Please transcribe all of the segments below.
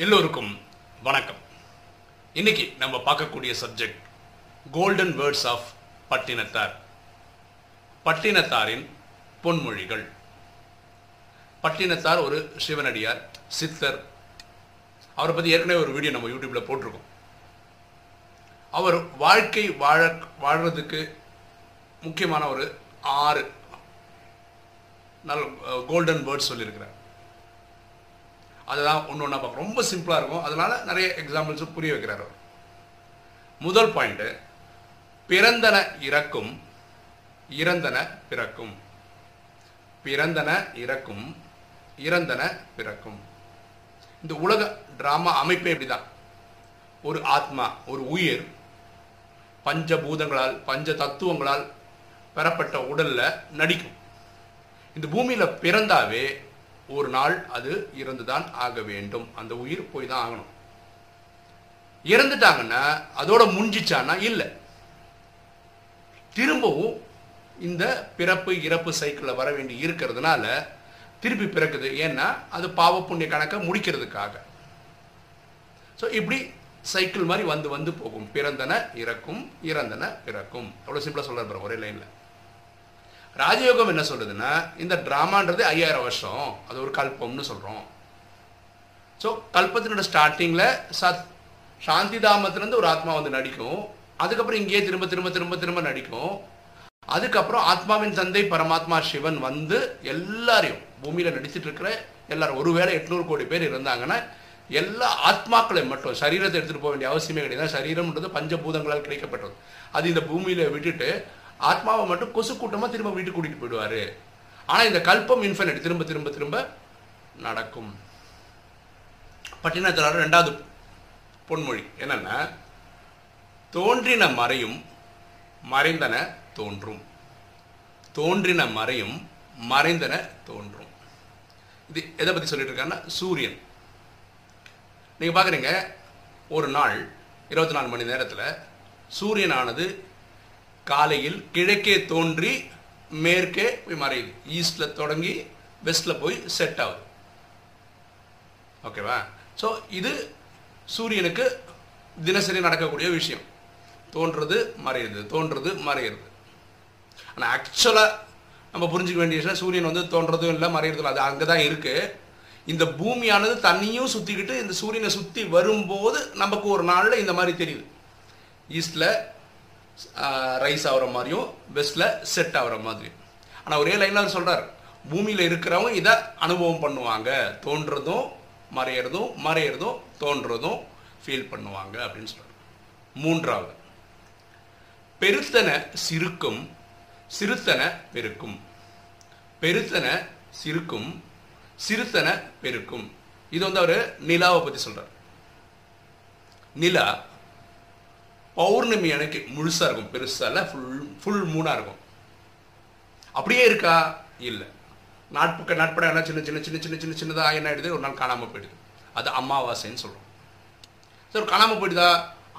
எல்லோருக்கும் வணக்கம். இன்னைக்கு நம்ம பார்க்கக்கூடிய subject golden words of Pattinathar. பட்டினத்தாரின் பொன்மொழிகள். பட்டினத்தார் ஒரு சிவனடியார் சித்தர். அவரை பற்றி ஏற்கனவே ஒரு வீடியோ நம்ம யூடியூப்ல போட்டிருக்கோம். அவர் வாழ்க்கை வாழ வாழ்கிறதுக்கு முக்கியமான ஒரு ஆறு நல்ல கோல்டன் வேர்ட்ஸ் சொல்லியிருக்கிறார். அதுதான் ஒன்று ஒன்றா பார்க்க ரொம்ப சிம்பிளாக இருக்கும். அதனால நிறைய எக்ஸாம்பிள்ஸும் புரிய வைக்கிறார் அவர். முதல் பாயிண்ட்டு பிறந்தன இறக்கும் இறந்தன பிறக்கும். பிறந்தன இறக்கும் இறந்தன பிறக்கும். இந்த உலக டிராமா அமைப்பே இப்படி தான் ஒரு ஆத்மா ஒரு உயிர் பஞ்சபூதங்களால் பஞ்ச தத்துவங்களால் பெறப்பட்ட உடலில் நடிக்கும். இந்த பூமியில் பிறந்தாவே ஒரு நாள் அது இறந்துதான் ஆக வேண்டும். அந்த உயிர் போய் தான் ஆகணும். இறந்துட்டாங்கன்னா அதோட முஞ்சிச்சான்னா இல்லை. திரும்பவும் இந்த பிறப்பு இறப்பு சைக்கிளில் வர வேண்டி இருக்கிறதுனால திருப்பி பிறக்குது. ஏன்னா அது பாவ புண்ணிய கணக்கை முடிக்கிறதுக்காக. ஸோ இப்படி சைக்கிள் மாதிரி வந்து வந்து போகும். பிறந்தன இறக்கும் இறந்தன பிறக்கும். அவ்வளோ சிம்பிளாக சொல்ல ஒரே லைனில் ராஜயோகம் என்ன சொல்றதுன்னா இந்த ட்ராமான்றது ஐயாயிரம் வருஷம். அது ஒரு கல்பம்னு சொல்றோம். ஸோ கல்பத்தினோட ஸ்டார்டிங்கில் சத் சாந்தி தாமத்துலேருந்து ஒரு ஆத்மா வந்து நடிக்கும். அதுக்கப்புறம் இங்கேயே திரும்ப திரும்ப திரும்ப திரும்ப நடிக்கும். அதுக்கப்புறம் ஆத்மாவின் தந்தை பரமாத்மா சிவன் வந்து எல்லாரையும் பூமியில் நடிச்சிட்டு இருக்கிற எல்லாரும் ஒருவேளை எட்நூறு கோடி பேர் இருந்தாங்கன்னா எல்லா ஆத்மாக்களையும் மட்டும் சரீரத்தை எடுத்துகிட்டு போக வேண்டிய அவசியமே கிடையாது. சரீரம்ன்றது பஞ்சபூதங்களால் கிடைக்கப்பட்டது. அது இந்த பூமியில விட்டுட்டு ஆத்மாவை மட்டும் கொசு கூட்டமாக திரும்ப வீட்டுக்கு கூட்டிகிட்டு போயிடுவாரு. ஆனால் இந்த கல்பம் இன்ஃபினிட் திரும்ப திரும்ப திரும்ப நடக்கும். பட்டினத்தினால ரெண்டாவது பொன்மொழி என்னென்னா தோன்றின மறையும் மறைந்தன தோன்றும். தோன்றின மறையும் மறைந்தன தோன்றும். இது எதை பற்றி சொல்லிட்டு இருக்காங்கன்னா சூரியன். நீங்கள் பார்க்குறீங்க ஒரு நாள் இருபத்தி நாலு மணி நேரத்தில் சூரியனானது காலையில் கிழக்கே தோன்றி மேற்கே போய் மறையுது. ஈஸ்டில் தொடங்கி வெஸ்டில் போய் செட் ஆகுது. ஓகேவா ஸோ இது சூரியனுக்கு தினசரி நடக்கக்கூடிய விஷயம். தோன்றது மறையுது. தோன்றது மறையிறது ஆனால் ஆக்சுவலாக நம்ம புரிஞ்சுக்க வேண்டிய விஷயம் சூரியன் வந்து தோன்றதும் இல்லை மறையிறதும் இல்லை. அது அங்கே தான் இருக்குது இந்த பூமியானது தண்ணியும் சுற்றிக்கிட்டு இந்த சூரியனை சுற்றி வரும்போது நமக்கு ஒரு நாளில் இந்த மாதிரி தெரியுது. ஈஸ்டில் ரைஸ் ஆகிற மாதிரியும் வெஸ்ட்ல செட் ஆகிற மாதிரியும். ஆனால் ஒரே லைனில் அவர் சொல்றார் பூமியில் இருக்கிறவங்க இதை அனுபவம் பண்ணுவாங்க. தோன்றதும் மறையிறதும் மறையிறதும் தோன்றதும் ஃபீல் பண்ணுவாங்க அப்படின்னு சொல்கிறார் மூன்றாவது பெருத்தனை சிறுக்கும் சிறுத்தனை பெருக்கும். பெருத்தனை சிறுக்கும் சிறுத்தனை பெருக்கும். இது வந்து அவர் நிலாவை பற்றி சொல்கிறார் நிலா பௌர்ணமி அன்னைக்கு முழுசாக இருக்கும் பெருசாக இல்லை ஃபுல் ஃபுல் மூணாக இருக்கும். அப்படியே இருக்கா? இல்லை. நாட்புக்க நாட்பட என்ன சின்ன சின்ன சின்ன சின்ன சின்ன சின்னதாக என்ன ஆகிடுது ஒரு நாள் காணாம போயிடுது. அது அமாவாசைன்னு சொல்கிறோம் சார் காணாம போயிடுதா?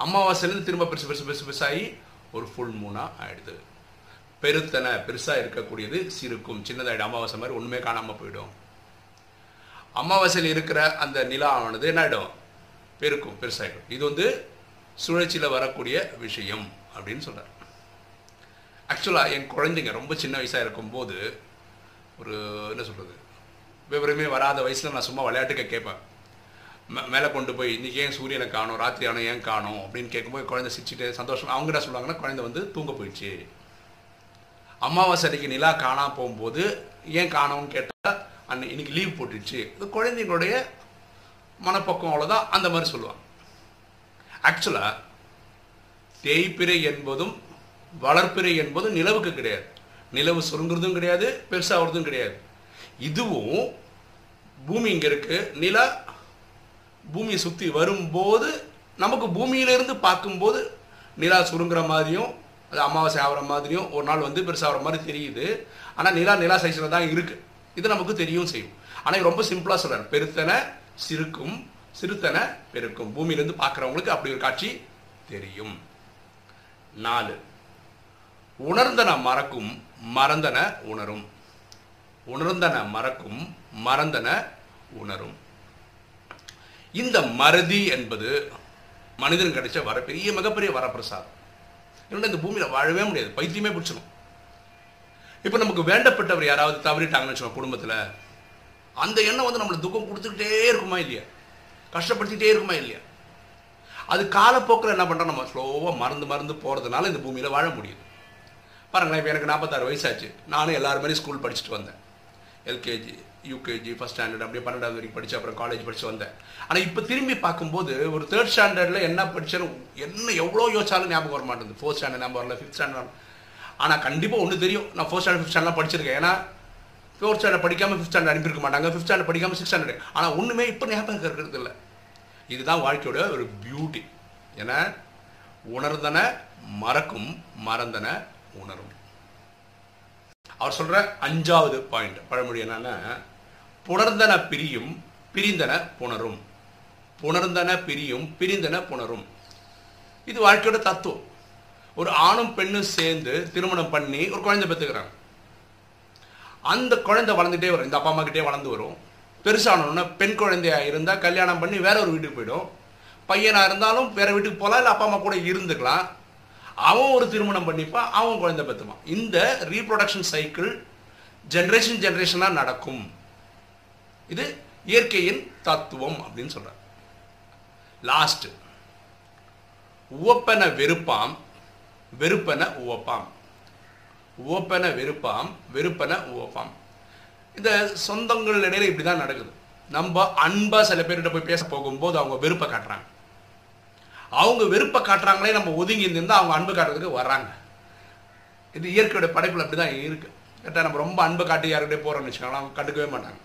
அமாவாசையிலேருந்து திரும்ப பெருசு பெருசு பெருசு பெருசாகி ஒரு ஃபுல் மூணாக ஆகிடுது பெருத்தனை பெருசாக இருக்கக்கூடியது சிறுக்கும் சின்னதாகிடும் அமாவாசை மாதிரி ஒன்றுமே காணாம போயிடும். அமாவாசையில் இருக்கிற அந்த நிலா ஆனது என்ன ஆகிடும் பெருக்கும் பெருசாகிடும். இது வந்து சுழற்சியில் வரக்கூடிய விஷயம் அப்படின்னு சொல்கிறார் ஆக்சுவலாக என் குழந்தைங்க ரொம்ப சின்ன வயசாக இருக்கும்போது ஒரு என்ன சொல்கிறது விவரமே வராத வயசில் நான் சும்மா விளையாட்டுக்க கேட்பேன். மே- மேலே கொண்டு போய் இன்றைக்கி ஏன் சூரியனை காணும்? ராத்திரி ஆனால் ஏன் காணும்? அப்படின்னு கேட்கும்போது குழந்தை சிரிச்சுட்டு சந்தோஷம் அவங்க என்ன சொல்லுவாங்கன்னா குழந்தை வந்து தூங்க போயிடுச்சு. அமாவாசை அன்றைக்கி நிலா காணா போகும்போது ஏன் காணோம்னு கேட்டால் அன்னை இன்னைக்கு லீவ் போட்டுடுச்சு. இது குழந்தைங்களுடைய மனப்பக்கம் அவ்வளோதான் அந்த மாதிரி சொல்லுவாங்க. ஆக்சுவலாக தேய்பிறை என்பதும் வளர்ப்பிறை என்பதும் நிலவுக்கு கிடையாது. நிலவு சுருங்குறதும் கிடையாது பெருசாகிறதும் கிடையாது. இதுவும் பூமி இங்கே இருக்குது நிலா பூமியை சுற்றி வரும்போது நமக்கு பூமியிலிருந்து பார்க்கும்போது நிலா சுருங்குற மாதிரியும் அது அமாவாசை ஆகிற மாதிரியும் ஒரு நாள் வந்து பெருசாகிற மாதிரி தெரியுது. ஆனால் நிலா நிலா சைஸில் தான் இருக்குது இது நமக்கு தெரியும் செய்யும். ஆனால் ரொம்ப சிம்பிளாக சொல்கிறேன் பெருத்தனை சிறுக்கும் சிறுத்தன பெருக்கும். பூமியிலிருந்து பார்க்குறவங்களுக்கு அப்படி ஒரு காட்சி தெரியும். நாலு. உணர்ந்தன மறக்கும் மறந்தன உணரும். உணர்ந்தன மறக்கும் மறந்தன உணரும். இந்த மறதி என்பது மனிதன் கிடைச்ச வர பெரிய மிகப்பெரிய வரப்பிரசாதம். இல்லைன்னா இந்த பூமியில் வாழவே முடியாது. பைத்தியமே பிடிச்சிடும் இப்போ நமக்கு வேண்டப்பட்டவர் யாராவது தவறிட்டாங்கன்னு வச்சுக்கோங்க குடும்பத்தில். அந்த எண்ணம் வந்து நம்மளை துக்கம் கொடுத்துக்கிட்டே இருக்குமா இல்லையா? கஷ்டப்படுத்திக்கிட்டே இருக்குமா இல்லையா? அது காலப்போக்கில் என்ன பண்ணுறோம் நம்ம ஸ்லோவாக மறந்து மறந்து போகிறதுனால இந்த பூமியில் வாழ முடியுது. பாருங்களேன் இப்போ எனக்கு நாற்பத்தாறு வயசாச்சு. நானும் எல்லாரும் மாதிரி ஸ்கூல் படிச்சுட்டு வந்தேன். எல்கேஜி யூகேஜி ஃபஸ்ட் ஸ்டாண்டர்ட் அப்படியே பன்னெண்டாவது வரைக்கும் படித்து அப்புறம் காலேஜ் படிச்சு வந்தேன். ஆனால் இப்போ திரும்பி பார்க்கும்போது ஒரு தேர்ட் ஸ்டாண்டர்டில் என்ன படித்தாலும் என்ன எவ்வளோ யோசிச்சாலும் ஞாபகம் வர மாட்டேங்குது ஃபோர்த் ஸ்டாண்டர்ட் ஞாபகம் வரல ஃபிஃப்த் ஸ்டாண்டர்ட் ஆனால் கண்டிப்பாக ஒன்று தெரியும். நான் ஃபோர்த் ஸ்டாண்டர்ட் ஃபிஃப்த் ஸ்டாண்டர்ட் படிச்சிருக்கேன். ஏன்னா ஃபோர்த் ஸ்டாண்டர்ட் படிக்காமல் ஃபிஃப்த் ஸ்டாண்டர்ட் அனுப்பியிருக்க மாட்டாங்க. ஃபிஃப்த் ஸ்டாண்டர்ட் படிக்காமல் சிக்ஸ் ஸ்டாண்டர்ட் ஆனால் ஒன்றுமே இப்போ ஞாபகம் இருக்கிறது இல்லை. இதுதான் வாழ்க்கையோட ஒரு பியூட்டி ஏன்னா உணர்ந்தன மறக்கும் மறந்தன உணரும். அவர் சொல்கிற அஞ்சாவது பாயிண்ட் பழமொழி என்னன்னா புணர்ந்தன பிரியும் பிரிந்தன புணரும். புணர்ந்தன பிரியும் பிரிந்தன புணரும். இது வாழ்க்கையோட தத்துவம். ஒரு ஆணும் பெண்ணும் சேர்ந்து திருமணம் பண்ணி ஒரு குழந்தை பெற்றுக்கிறாங்க. அந்த குழந்தை வளர்ந்துட்டே வரும். இந்த அப்பா அம்மா கிட்டே வளர்ந்து வரும். பெருசானோன்னா பெண் குழந்தையாக இருந்தால் கல்யாணம் பண்ணி வேற ஒரு வீட்டுக்கு போயிடும். பையனாக இருந்தாலும் வேற வீட்டுக்கு போகலாம் இல்லை அப்பா அம்மா கூட இருந்துக்கலாம். அவன் ஒரு திருமணம் பண்ணிப்பான் அவன் குழந்தை பெற்றுப்பான் இந்த ரீப்ரொடக்ஷன் சைக்கிள் ஜென்ரேஷன் ஜென்ரேஷனாக நடக்கும். இது இயற்கையின் தத்துவம் அப்படின்னு சொல்கிறார் லாஸ்ட் உவப்பன வெறுப்பாம் வெறுப்பன உவப்பாம். ஓப்பன வெறுப்பாம் வெறுப்பன ஓப்பாம் இந்த சொந்தங்கள் இடையில இப்படி தான் நடக்குது. நம்ம அன்பாக சில பேர்கிட்ட போய் பேச போகும்போது அவங்க வெறுப்பை காட்டுறாங்க. அவங்க வெறுப்பை காட்டுறாங்களே நம்ம ஒதுங்கி இருந்தால் அவங்க அன்பு காட்டுறதுக்கு வர்றாங்க. இது இயற்கையோட படைப்பில் அப்படி தான் இருக்குது கரெக்டாக நம்ம ரொம்ப அன்பை காட்டி யாருக்கிட்டே போகிறோம்னு வச்சுக்கோங்களேன் அவங்க கண்டுக்கவே மாட்டாங்க.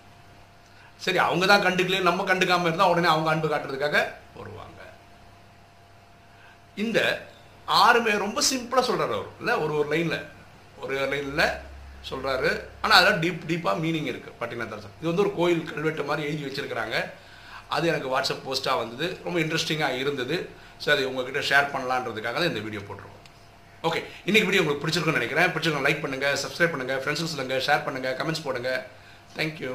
சரி அவங்க தான் கண்டுக்கலையே நம்ம கண்டுக்காமல் இருந்தால் உடனே அவங்க அன்பு காட்டுறதுக்காக வருவாங்க. இந்த ஆறுமே ரொம்ப சிம்பிளாக சொல்கிறார் அவர். இல்லை ஒரு ஒரு லைனில். ஒரு லைனில் சொல்கிறாரு ஆனால் அதில் டீப் டீப்பாக மீனிங் இருக்குது பட்டினத்தார் இது வந்து ஒரு கோயில் கல்வெட்டு மாதிரி எழுதி வச்சிருக்கிறாங்க. அது எனக்கு வாட்ஸ்அப் போஸ்ட்டாக வந்தது. ரொம்ப இன்ட்ரெஸ்டிங்காக இருந்தது. ஸோ அதை உங்ககிட்ட ஷேர் பண்ணலான்றதுக்காக தான் இந்த வீடியோ போட்டிருக்கோம். ஓகே இன்றைக்கி வீடியோ உங்களுக்கு பிடிச்சிருக்குன்னு நினைக்கிறேன். பிடிச்சிருக்கோம் லைக் பண்ணுங்கள் சப்ஸ்கிரைப் பண்ணுங்கள் ஃப்ரெண்ட்ஸுக்கு சொல்லுங்கள் ஷேர் பண்ணுங்கள் கமெண்ட்ஸ் போடுங்க. தேங்க்யூ